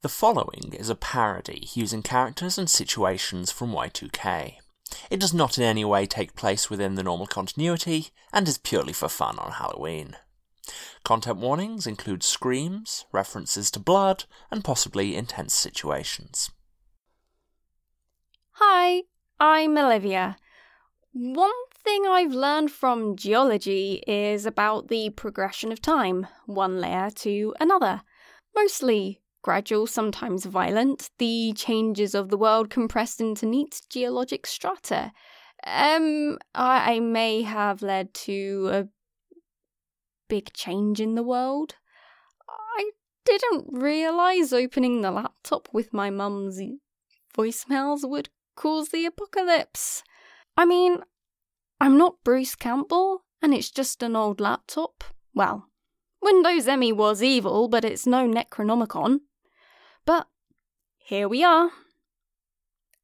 The following is a parody using characters and situations from Y2K. It does not in any way take place within the normal continuity and is purely for fun on Halloween. Content warnings include screams, references to blood, and possibly intense situations. Hi, I'm Olivia. One thing I've learned from geology is about the progression of time, one layer to another. Mostly gradual, sometimes violent, the changes of the world compressed into neat geologic strata. Um, I, I may have led to a big change in the world. I didn't realise opening the laptop with my mum's voicemails would cause the apocalypse. I mean, I'm not Bruce Campbell, and it's just an old laptop. Well, Windows ME was evil, but it's no Necronomicon. But here we are.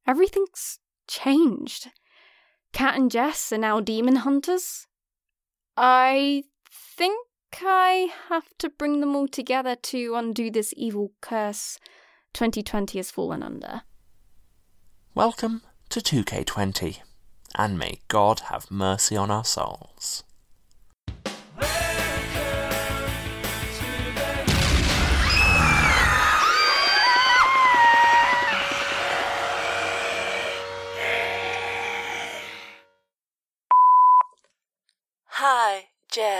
Everything's changed. Kat and Jess are now demon hunters. I think I have to bring them all together to undo this evil curse 2020 has fallen under. Welcome to 2K20, and may God have mercy on our souls.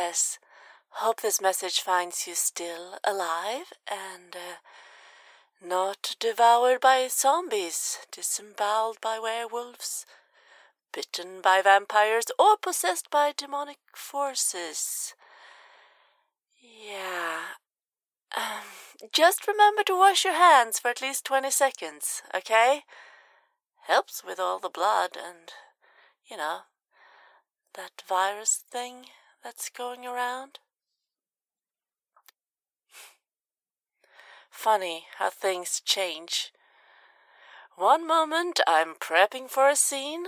Jess. Hope this message finds you still alive and uh, not devoured by zombies, disemboweled by werewolves, bitten by vampires, or possessed by demonic forces. Yeah. Um, just remember to wash your hands for at least 20 seconds, okay? Helps with all the blood and, you know, that virus thing that's going around? Funny how things change. One moment I'm prepping for a scene,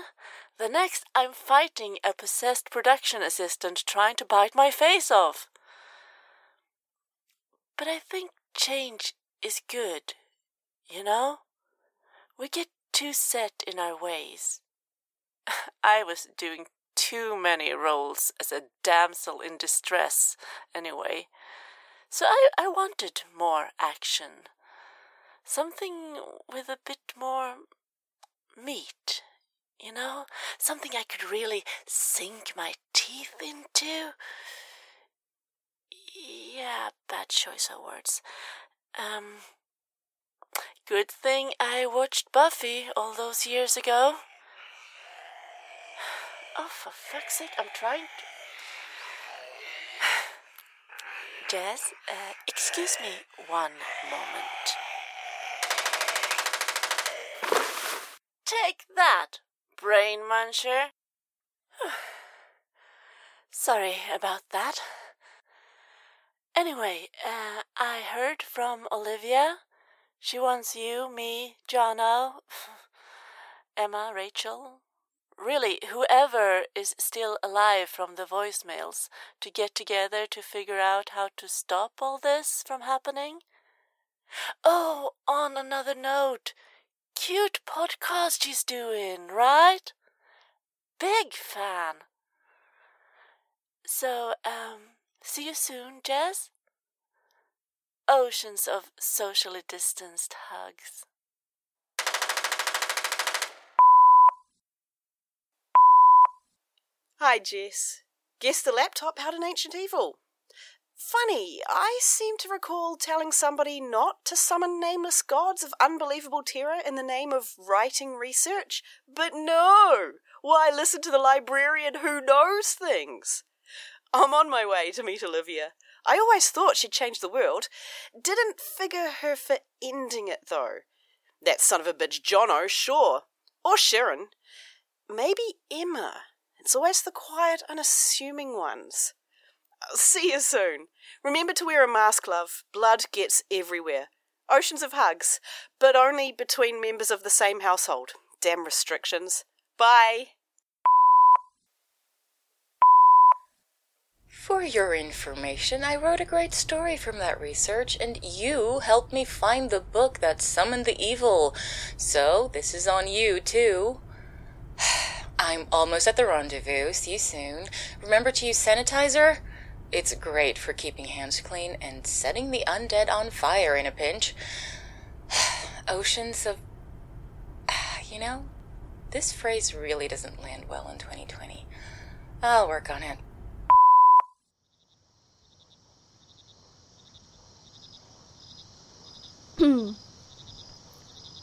the next I'm fighting a possessed production assistant trying to bite my face off. But I think change is good, you know? We get too set in our ways. I was doing too many roles as a damsel in distress, anyway. So I, I wanted more action. Something with a bit more meat, you know? Something I could really sink my teeth into. Yeah, bad choice of words. Um, good thing I watched Buffy all those years ago. Oh, for fuck's sake, I'm trying to. Jess, uh, excuse me one moment. Take that, brain muncher. Sorry about that. Anyway, uh, I heard from Olivia. She wants you, me, Jono, Emma, Rachel, really whoever is still alive from the voicemails to get together to figure out how to stop all this from happening. Oh, on another note, cute podcast she's doing, right? Big fan. So, um, see you soon, Jess. Oceans of socially distanced hugs. Hi, Jess. Guess the laptop held an ancient evil. Funny, I seem to recall telling somebody not to summon nameless gods of unbelievable terror in the name of writing research, but no! Why, listen to the librarian who knows things! I'm on my way to meet Olivia. I always thought she'd change the world. Didn't figure her for ending it, though. That son of a bitch Jono, sure. Or Sharon. Maybe Emma. It's always the quiet, unassuming ones. I'll see you soon. Remember to wear a mask, love. Blood gets everywhere. Oceans of hugs, but only between members of the same household. Damn restrictions. Bye. For your information, I wrote a great story from that research, and you helped me find the book that summoned the evil. So, this is on you, too. I'm almost at the rendezvous. See you soon. Remember to use sanitizer? It's great for keeping hands clean and setting the undead on fire in a pinch. Oceans of. You know, this phrase really doesn't land well in 2020. I'll work on it.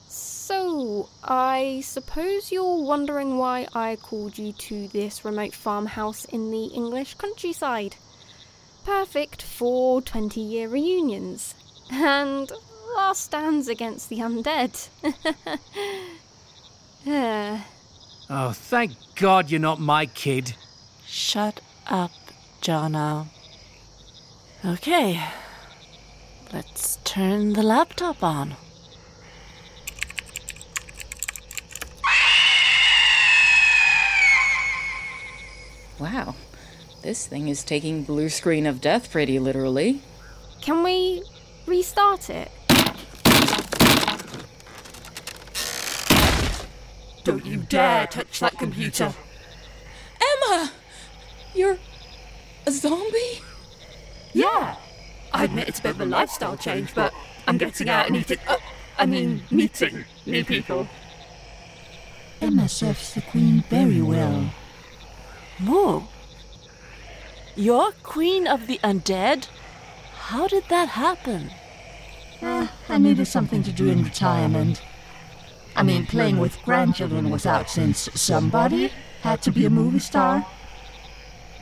so, I suppose you're wondering why I called you to this remote farmhouse in the English countryside. Perfect for 20 year reunions. And last stands against the undead. Yeah. Oh, thank God you're not my kid. Shut up, Jono. Okay. Let's turn the laptop on. Wow. This thing is taking blue screen of death pretty literally. Can we restart it? Don't you dare touch that computer. Emma! You're a zombie? Yeah. I admit it's a bit of a lifestyle change, but I'm getting out and eating. Uh, I mean, meeting new people. Emma serves the Queen very well. Moo. You're Queen of the Undead? How did that happen? Uh, I needed something to do in retirement. I mean, playing with grandchildren was out since somebody had to be a movie star.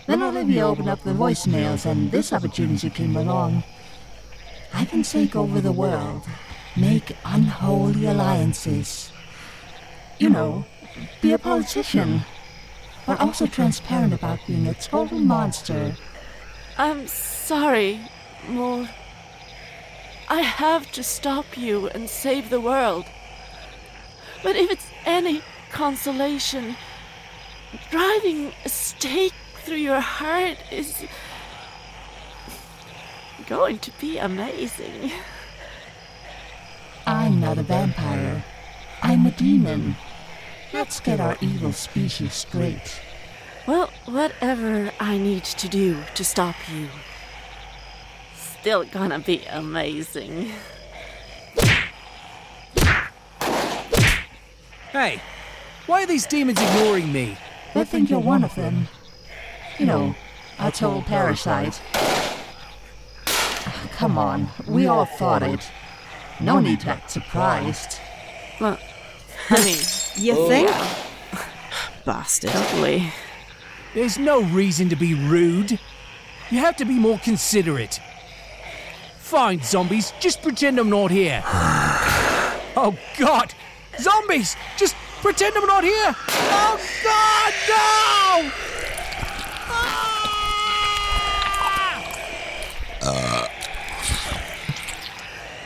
Then Olivia opened up the voicemails, and this opportunity came along. I can take over the world, make unholy alliances. You know, be a politician, but also transparent about being a total monster. I'm sorry, Moore. I have to stop you and save the world. But if it's any consolation, driving a stake through your heart is going to be amazing. I'm not a vampire. I'm a demon. Let's get our evil species straight. Well, whatever I need to do to stop you, still gonna be amazing. Hey, why are these demons ignoring me? They think you're one of them. You know, a total parasite. Ah, come on, we all thought it. No need to act surprised. Well, honey, You think? Bastard. totally. There's no reason to be rude. You have to be more considerate. Fine, zombies, just pretend I'm not here. oh, God! Zombies! Just pretend I'm not here! Oh, God, no! Ah!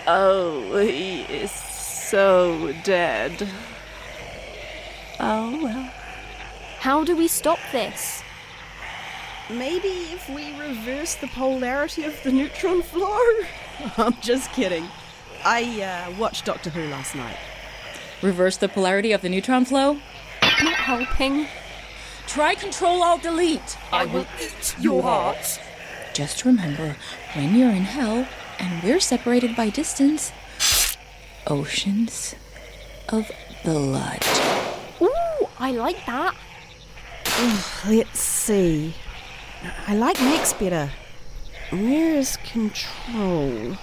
Oh, he is so dead. Oh, well. How do we stop this? Maybe if we reverse the polarity of the neutron flow? I'm just kidding. I uh, watched Doctor Who last night. Reverse the polarity of the neutron flow? Not helping. Try Control Alt Delete. I will eat your hearts. Just remember, when you're in hell and we're separated by distance, oceans of blood. Ooh, I like that. Let's see. I like next better. Where's control?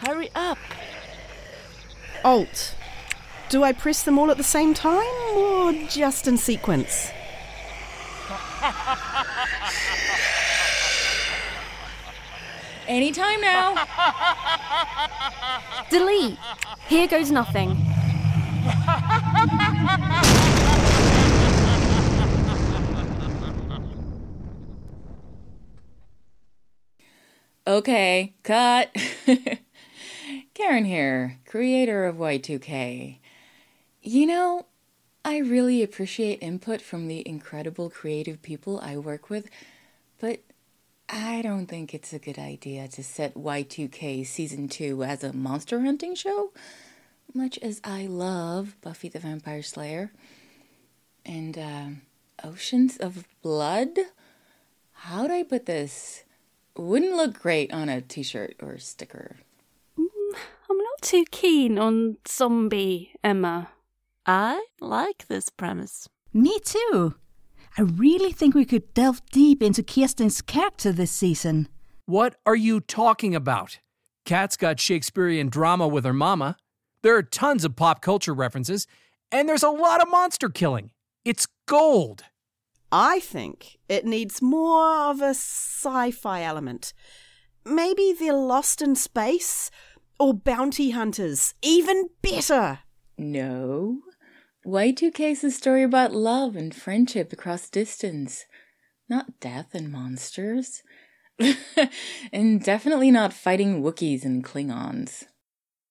Hurry up. Alt. Do I press them all at the same time or just in sequence? Anytime now. Delete. Here goes nothing. Okay, cut. Karen here, creator of Y2K. You know, I really appreciate input from the incredible creative people I work with, but I don't think it's a good idea to set Y2K season 2 as a monster hunting show. Much as I love Buffy the Vampire Slayer and uh, Oceans of Blood. How'd I put this? Wouldn't look great on a t shirt or sticker. Mm, I'm not too keen on zombie, Emma. I like this premise. Me too. I really think we could delve deep into Kirsten's character this season. What are you talking about? Kat's got Shakespearean drama with her mama. There are tons of pop culture references, and there's a lot of monster killing. It's gold. I think it needs more of a sci fi element. Maybe they're lost in space or bounty hunters. Even better. No. Y2K is a story about love and friendship across distance, not death and monsters. and definitely not fighting Wookiees and Klingons.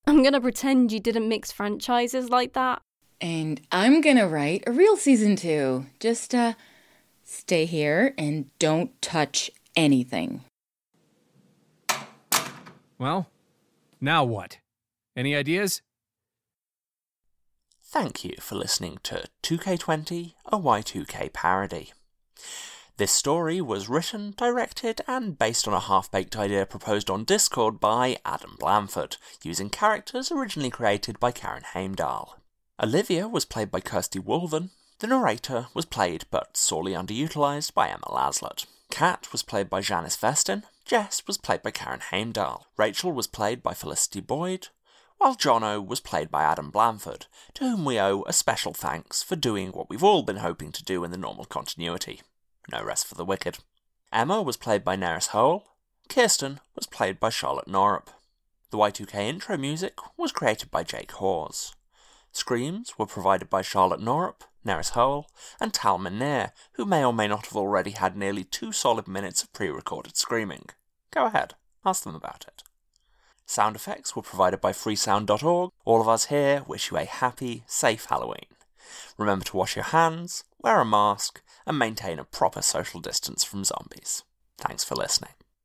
I'm gonna pretend you didn't mix franchises like that. And I'm gonna write a real season two. Just, uh, stay here and don't touch anything. Well, now what? Any ideas? Thank you for listening to 2K20, a Y2K parody. This story was written, directed, and based on a half baked idea proposed on Discord by Adam Blanford, using characters originally created by Karen Heimdahl. Olivia was played by Kirsty Woolven, the narrator was played but sorely underutilised by Emma Laslett. Kat was played by Janice Vestin, Jess was played by Karen Heimdahl, Rachel was played by Felicity Boyd, while Jono was played by Adam Blanford, to whom we owe a special thanks for doing what we've all been hoping to do in the normal continuity. No rest for the wicked. Emma was played by Neris Hole, Kirsten was played by Charlotte Norup. The Y2K intro music was created by Jake Hawes. Screams were provided by Charlotte Norup, Neris Hole, and Tal who may or may not have already had nearly two solid minutes of pre recorded screaming. Go ahead, ask them about it. Sound effects were provided by freesound.org. All of us here wish you a happy, safe Halloween. Remember to wash your hands, wear a mask, and maintain a proper social distance from zombies. Thanks for listening.